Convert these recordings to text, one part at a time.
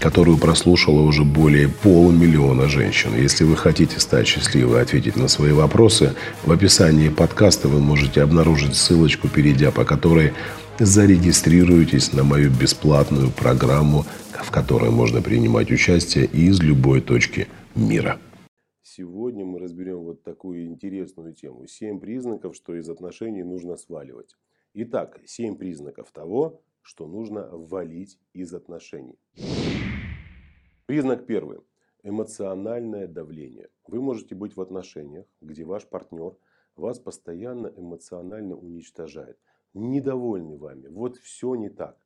которую прослушало уже более полумиллиона женщин. Если вы хотите стать счастливой и ответить на свои вопросы, в описании подкаста вы можете обнаружить ссылочку, перейдя по которой зарегистрируйтесь на мою бесплатную программу, в которой можно принимать участие из любой точки мира. Сегодня мы разберем вот такую интересную тему. Семь признаков, что из отношений нужно сваливать. Итак, семь признаков того, что нужно валить из отношений. Признак первый. Эмоциональное давление. Вы можете быть в отношениях, где ваш партнер вас постоянно эмоционально уничтожает. Недовольны вами. Вот все не так.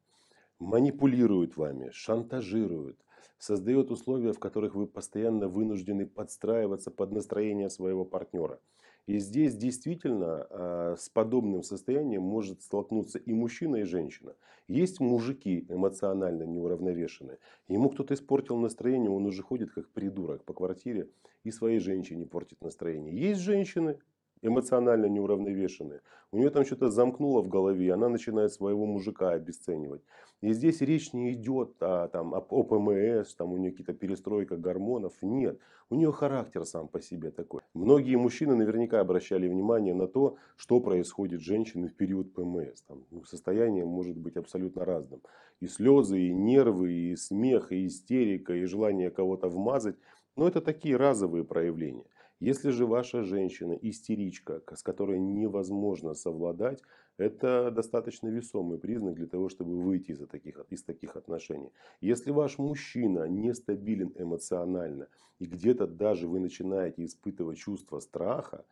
Манипулирует вами, шантажирует, создает условия, в которых вы постоянно вынуждены подстраиваться под настроение своего партнера. И здесь действительно а, с подобным состоянием может столкнуться и мужчина, и женщина. Есть мужики эмоционально неуравновешенные. Ему кто-то испортил настроение, он уже ходит как придурок по квартире и своей женщине портит настроение. Есть женщины эмоционально неуравновешенные. У нее там что-то замкнуло в голове, она начинает своего мужика обесценивать. И здесь речь не идет о, там, о ПМС, там у нее какие-то перестройка гормонов. Нет, у нее характер сам по себе такой. Многие мужчины наверняка обращали внимание на то, что происходит с женщиной в период ПМС. Там, ну, состояние может быть абсолютно разным. И слезы, и нервы, и смех, и истерика, и желание кого-то вмазать. Но это такие разовые проявления. Если же ваша женщина истеричка, с которой невозможно совладать, это достаточно весомый признак для того, чтобы выйти из таких, из таких отношений. Если ваш мужчина нестабилен эмоционально, и где-то даже вы начинаете испытывать чувство страха,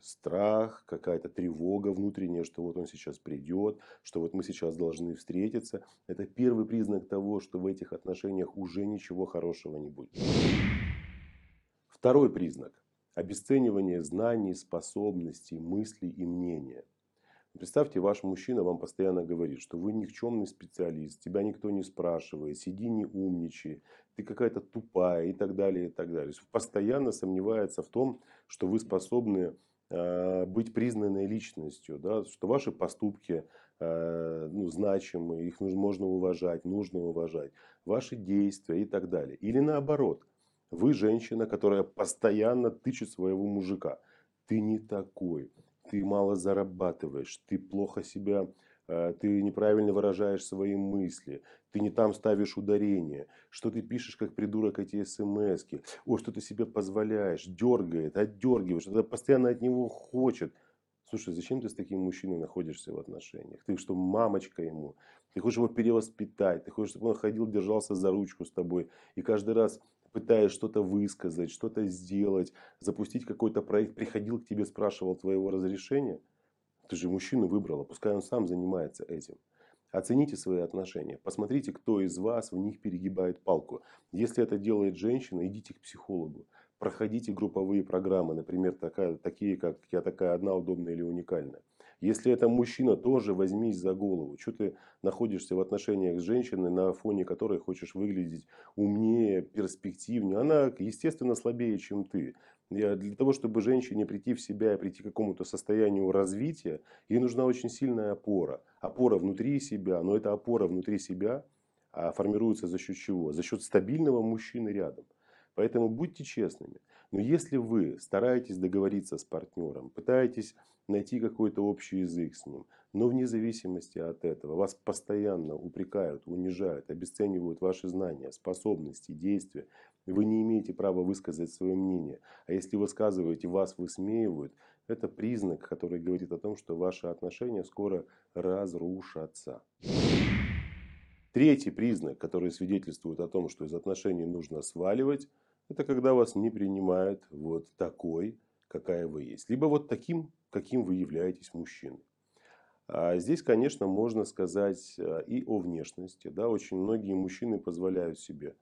страх, какая-то тревога внутренняя, что вот он сейчас придет, что вот мы сейчас должны встретиться. Это первый признак того, что в этих отношениях уже ничего хорошего не будет. Второй признак. Обесценивание знаний, способностей, мыслей и мнения. Представьте, ваш мужчина вам постоянно говорит, что вы никчемный специалист, тебя никто не спрашивает, сиди не умничай, ты какая-то тупая и так далее, и так далее. Постоянно сомневается в том, что вы способны э, быть признанной личностью, да, что ваши поступки э, ну, значимы, их нужно, можно уважать, нужно уважать, ваши действия и так далее. Или наоборот – вы женщина, которая постоянно тычет своего мужика. Ты не такой, ты мало зарабатываешь, ты плохо себя, э, ты неправильно выражаешь свои мысли, ты не там ставишь ударение, что ты пишешь как придурок эти смски, о, что ты себе позволяешь, дергает, отдергиваешь, что постоянно от него хочет. Слушай, зачем ты с таким мужчиной находишься в отношениях? Ты что, мамочка ему? Ты хочешь его перевоспитать, ты хочешь, чтобы он ходил, держался за ручку с тобой. И каждый раз пытаясь что-то высказать, что-то сделать, запустить какой-то проект, приходил к тебе, спрашивал твоего разрешения, ты же мужчину выбрала, пускай он сам занимается этим. Оцените свои отношения, посмотрите, кто из вас в них перегибает палку. Если это делает женщина, идите к психологу. Проходите групповые программы, например, такая, такие как «Я такая одна, удобная или уникальная». Если это мужчина, тоже возьмись за голову. Что ты находишься в отношениях с женщиной, на фоне которой хочешь выглядеть умнее, перспективнее. Она, естественно, слабее, чем ты. Для того, чтобы женщине прийти в себя и прийти к какому-то состоянию развития, ей нужна очень сильная опора. Опора внутри себя, но эта опора внутри себя а, формируется за счет чего? За счет стабильного мужчины рядом. Поэтому будьте честными. Но если вы стараетесь договориться с партнером, пытаетесь найти какой-то общий язык с ним, но вне зависимости от этого вас постоянно упрекают, унижают, обесценивают ваши знания, способности, действия, вы не имеете права высказать свое мнение. А если высказываете, вас высмеивают, это признак, который говорит о том, что ваши отношения скоро разрушатся. Третий признак, который свидетельствует о том, что из отношений нужно сваливать, это когда вас не принимают вот такой, какая вы есть. Либо вот таким, каким вы являетесь мужчиной. А здесь, конечно, можно сказать э, и о внешности. Да? Очень многие мужчины позволяют себе.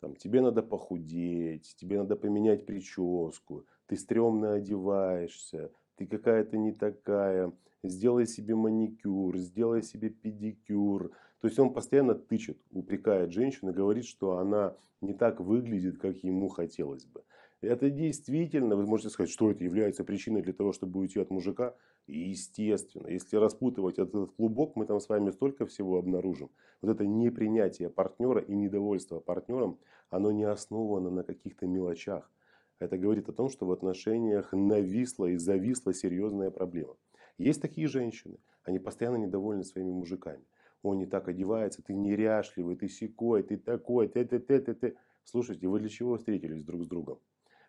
Там, тебе надо похудеть, тебе надо поменять прическу, ты стрёмно одеваешься, ты какая-то не такая, сделай себе маникюр, сделай себе педикюр. То есть он постоянно тычет, упрекает женщину, говорит, что она не так выглядит, как ему хотелось бы. Это действительно, вы можете сказать, что это является причиной для того, чтобы уйти от мужика. Естественно, если распутывать этот клубок, мы там с вами столько всего обнаружим. Вот это непринятие партнера и недовольство партнером, оно не основано на каких-то мелочах. Это говорит о том, что в отношениях нависла и зависла серьезная проблема. Есть такие женщины, они постоянно недовольны своими мужиками. Он не так одевается, ты неряшливый, ты секой, ты такой, ты, ты, ты, ты, ты. Слушайте, вы для чего встретились друг с другом?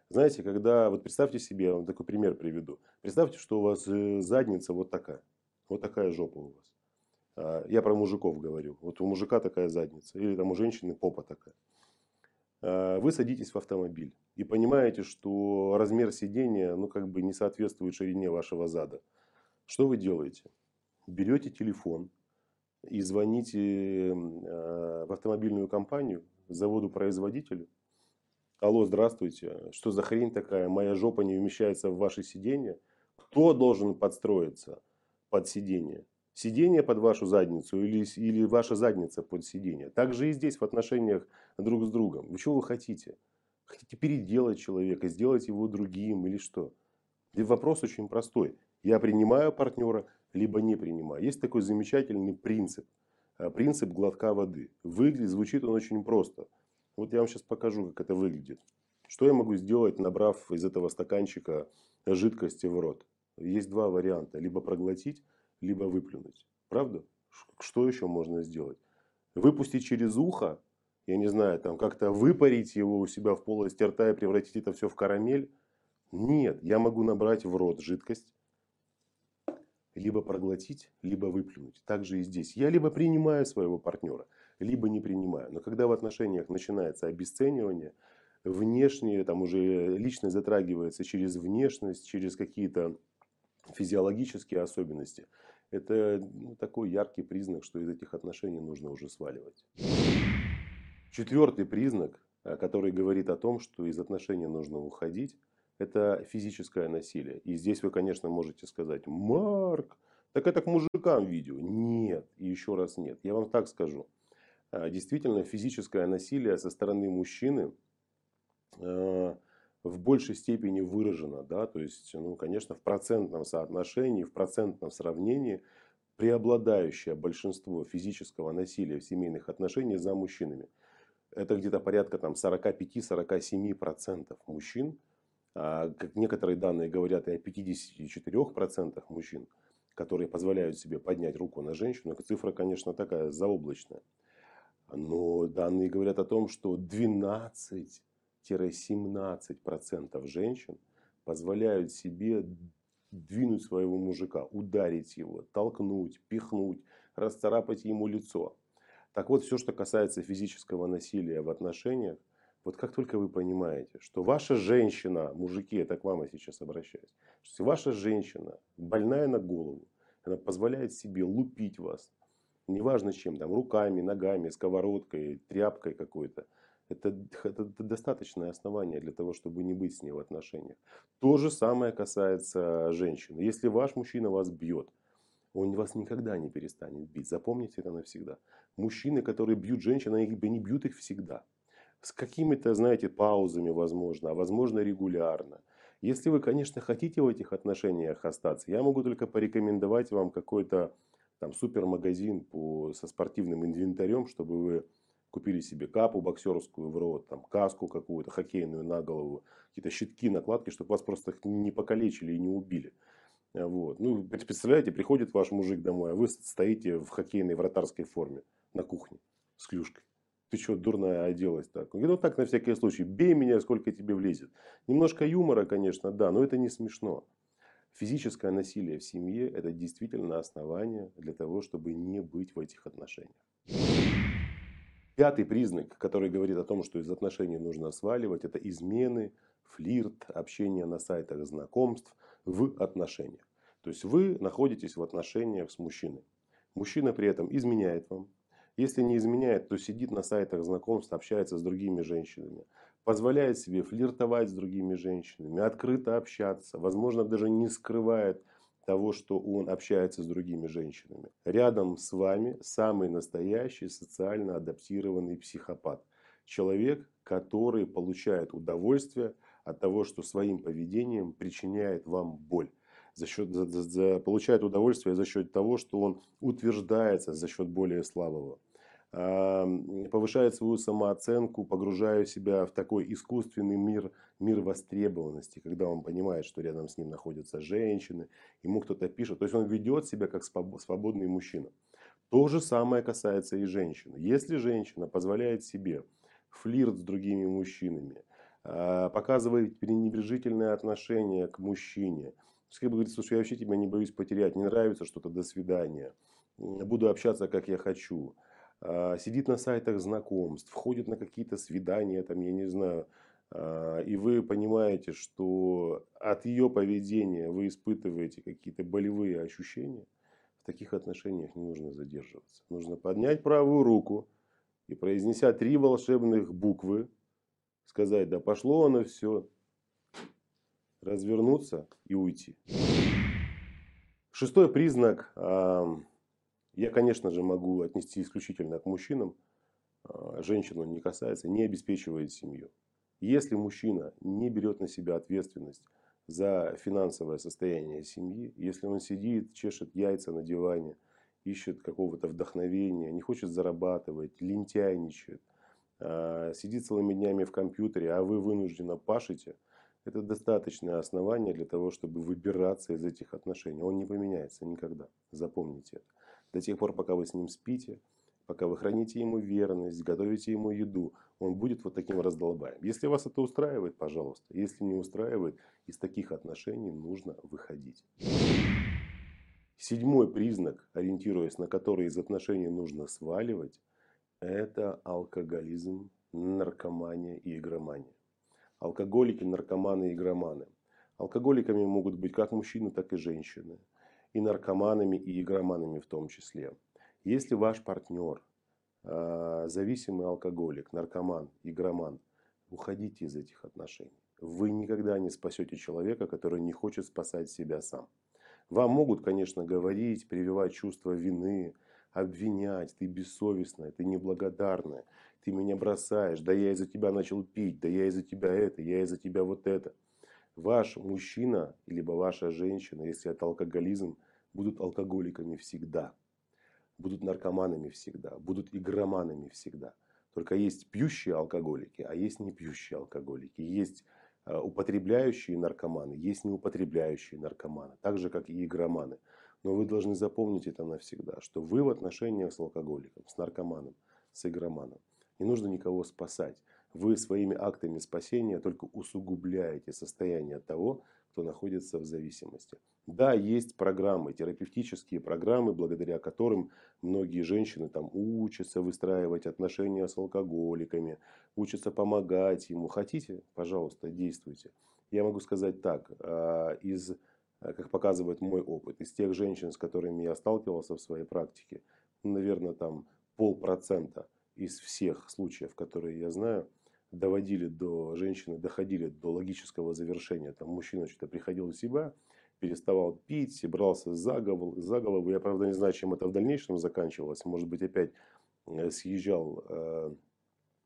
Знаете, когда, вот представьте себе, я вам такой пример приведу. Представьте, что у вас э, задница вот такая. Вот такая жопа у вас. А, я про мужиков говорю. Вот у мужика такая задница. Или там у женщины попа такая. А, вы садитесь в автомобиль и понимаете, что размер сидения ну, как бы не соответствует ширине вашего зада. Что вы делаете? Берете телефон и звоните а, в автомобильную компанию, заводу-производителю Алло, здравствуйте. Что за хрень такая? Моя жопа не вмещается в ваше сиденье. Кто должен подстроиться под сиденье? Сиденье под вашу задницу или, или ваша задница под сиденье? Так же и здесь в отношениях друг с другом. Вы чего вы хотите? Хотите переделать человека, сделать его другим или что? И вопрос очень простой. Я принимаю партнера, либо не принимаю. Есть такой замечательный принцип. Э, принцип глотка воды. Выглядит, звучит он очень просто. Вот я вам сейчас покажу, как это выглядит. Что я могу сделать, набрав из этого стаканчика жидкости в рот? Есть два варианта. Либо проглотить, либо выплюнуть. Правда? Что еще можно сделать? Выпустить через ухо, я не знаю, там как-то выпарить его у себя в полости рта и превратить это все в карамель? Нет, я могу набрать в рот жидкость, либо проглотить, либо выплюнуть. Так же и здесь. Я либо принимаю своего партнера, либо не принимаю. Но когда в отношениях начинается обесценивание, внешнее, там уже личность затрагивается через внешность, через какие-то физиологические особенности, это ну, такой яркий признак, что из этих отношений нужно уже сваливать. Четвертый признак, э, который говорит о том, что из отношений нужно уходить, это физическое насилие. И здесь вы, конечно, можете сказать, Марк, так это к мужикам видео. Нет, и еще раз нет. Я вам так скажу. А, действительно физическое насилие со стороны мужчины а, в большей степени выражено. Да? То есть, ну, конечно, в процентном соотношении, в процентном сравнении преобладающее большинство физического насилия в семейных отношениях за мужчинами. Это где-то порядка там, 45-47% мужчин. А, как некоторые данные говорят и о 54% мужчин, которые позволяют себе поднять руку на женщину. Цифра, конечно, такая заоблачная. Но данные говорят о том, что 12-17% женщин позволяют себе двинуть своего мужика, ударить его, толкнуть, пихнуть, расцарапать ему лицо. Так вот, все, что касается физического насилия в отношениях, вот как только вы понимаете, что ваша женщина, мужики, это к вам я сейчас обращаюсь, что ваша женщина больная на голову, она позволяет себе лупить вас, неважно чем, там, руками, ногами, сковородкой, тряпкой какой-то. Это, это достаточное основание для того, чтобы не быть с ней в отношениях. То же самое касается женщин. Если ваш мужчина вас бьет, он вас никогда не перестанет бить. Запомните это навсегда. Мужчины, которые бьют женщин, они, они бьют их всегда. С какими-то, знаете, паузами, возможно, а возможно регулярно. Если вы, конечно, хотите в этих отношениях остаться, я могу только порекомендовать вам какой-то там супермагазин по, со спортивным инвентарем, чтобы вы купили себе капу боксерскую в рот, там каску какую-то хоккейную на голову, какие-то щитки, накладки, чтобы вас просто не покалечили и не убили. Вот. Ну, представляете, приходит ваш мужик домой, а вы стоите в хоккейной вратарской форме на кухне с клюшкой. Ты что, дурная оделась так? Он говорит, ну так на всякий случай, бей меня, сколько тебе влезет. Немножко юмора, конечно, да, но это не смешно. Физическое насилие в семье – это действительно основание для того, чтобы не быть в этих отношениях. Пятый признак, который говорит о том, что из отношений нужно сваливать, это измены, флирт, общение на сайтах знакомств в отношениях. То есть вы находитесь в отношениях с мужчиной. Мужчина при этом изменяет вам. Если не изменяет, то сидит на сайтах знакомств, общается с другими женщинами позволяет себе флиртовать с другими женщинами, открыто общаться, возможно, даже не скрывает того, что он общается с другими женщинами. Рядом с вами самый настоящий социально адаптированный психопат. Человек, который получает удовольствие от того, что своим поведением причиняет вам боль. За счет, за, за, получает удовольствие за счет того, что он утверждается за счет более слабого повышает свою самооценку, погружая себя в такой искусственный мир, мир востребованности, когда он понимает, что рядом с ним находятся женщины, ему кто-то пишет. То есть он ведет себя как свободный мужчина. То же самое касается и женщин. Если женщина позволяет себе флирт с другими мужчинами, а, показывает пренебрежительное отношение к мужчине, как бы говорит, слушай, я вообще тебя не боюсь потерять, не нравится что-то, до свидания, буду общаться как я хочу, сидит на сайтах знакомств, входит на какие-то свидания, там, я не знаю, а, и вы понимаете, что от ее поведения вы испытываете какие-то болевые ощущения, в таких отношениях не нужно задерживаться. Нужно поднять правую руку и, произнеся три волшебных буквы, сказать, да пошло оно все, развернуться и уйти. Шестой признак я, конечно же, могу отнести исключительно к мужчинам. А, женщину не касается, не обеспечивает семью. Если мужчина не берет на себя ответственность за финансовое состояние семьи, если он сидит, чешет яйца на диване, ищет какого-то вдохновения, не хочет зарабатывать, лентяйничает, а, сидит целыми днями в компьютере, а вы вынужденно пашете, это достаточное основание для того, чтобы выбираться из этих отношений. Он не поменяется никогда. Запомните это до тех пор, пока вы с ним спите, пока вы храните ему верность, готовите ему еду, он будет вот таким раздолбаем. Если вас это устраивает, пожалуйста. Если не устраивает, из таких отношений нужно выходить. Седьмой признак, ориентируясь на который из отношений нужно сваливать, это алкоголизм, наркомания и игромания. Алкоголики, наркоманы и игроманы. Алкоголиками могут быть как мужчины, так и женщины и наркоманами, и игроманами в том числе. Если ваш партнер э, зависимый алкоголик, наркоман, игроман, уходите из этих отношений. Вы никогда не спасете человека, который не хочет спасать себя сам. Вам могут, конечно, говорить, прививать чувство вины, обвинять, ты бессовестная, ты неблагодарная, ты меня бросаешь, да я из-за тебя начал пить, да я из-за тебя это, я из-за тебя вот это. Ваш мужчина, либо ваша женщина, если это алкоголизм, будут алкоголиками всегда, будут наркоманами всегда, будут игроманами всегда. Только есть пьющие алкоголики, а есть не пьющие алкоголики. Есть э, употребляющие наркоманы, есть неупотребляющие наркоманы, так же как и игроманы. Но вы должны запомнить это навсегда, что вы в отношениях с алкоголиком, с наркоманом, с игроманом. Не нужно никого спасать. Вы своими актами спасения только усугубляете состояние того, кто находится в зависимости. Да, есть программы, терапевтические программы, благодаря которым многие женщины там учатся выстраивать отношения с алкоголиками, учатся помогать ему. Хотите, пожалуйста, действуйте. Я могу сказать так, а, из, как показывает мой опыт, из тех женщин, с которыми я сталкивался в своей практике, наверное, там полпроцента из всех случаев, которые я знаю, доводили до женщины, доходили до логического завершения. Там мужчина что-то приходил в себя, переставал пить, брался за голову, за голову. Я, правда, не знаю, чем это в дальнейшем заканчивалось. Может быть, опять э, съезжал э,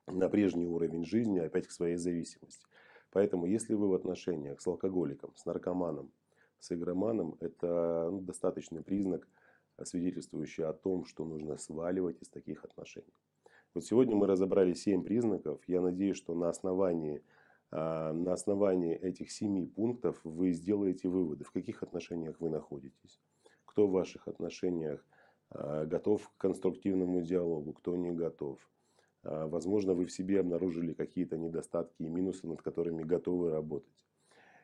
на прежний уровень жизни, опять к своей зависимости. Поэтому, если вы в отношениях с алкоголиком, с наркоманом, с игроманом, это ну, достаточный признак, свидетельствующий о том, что нужно сваливать из таких отношений. Вот сегодня мы разобрали 7 признаков. Я надеюсь, что на основании, на основании этих 7 пунктов вы сделаете выводы, в каких отношениях вы находитесь. Кто в ваших отношениях а, готов к конструктивному диалогу, кто не готов. А, возможно, вы в себе обнаружили какие-то недостатки и минусы, над которыми готовы работать.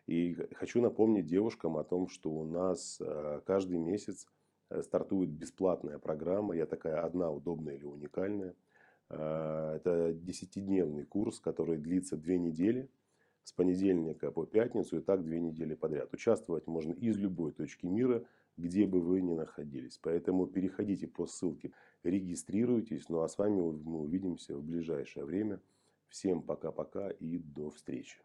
И хочу напомнить девушкам о том, что у нас каждый месяц э, стартует бесплатная программа. Я такая одна, удобная или уникальная – это десятидневный курс, который длится две недели, с понедельника по пятницу и так две недели подряд. Участвовать можно из любой точки мира, где бы вы ни находились. Поэтому переходите по ссылке, регистрируйтесь. Ну а с вами мы увидимся в ближайшее время Всем пока-пока и до встречи.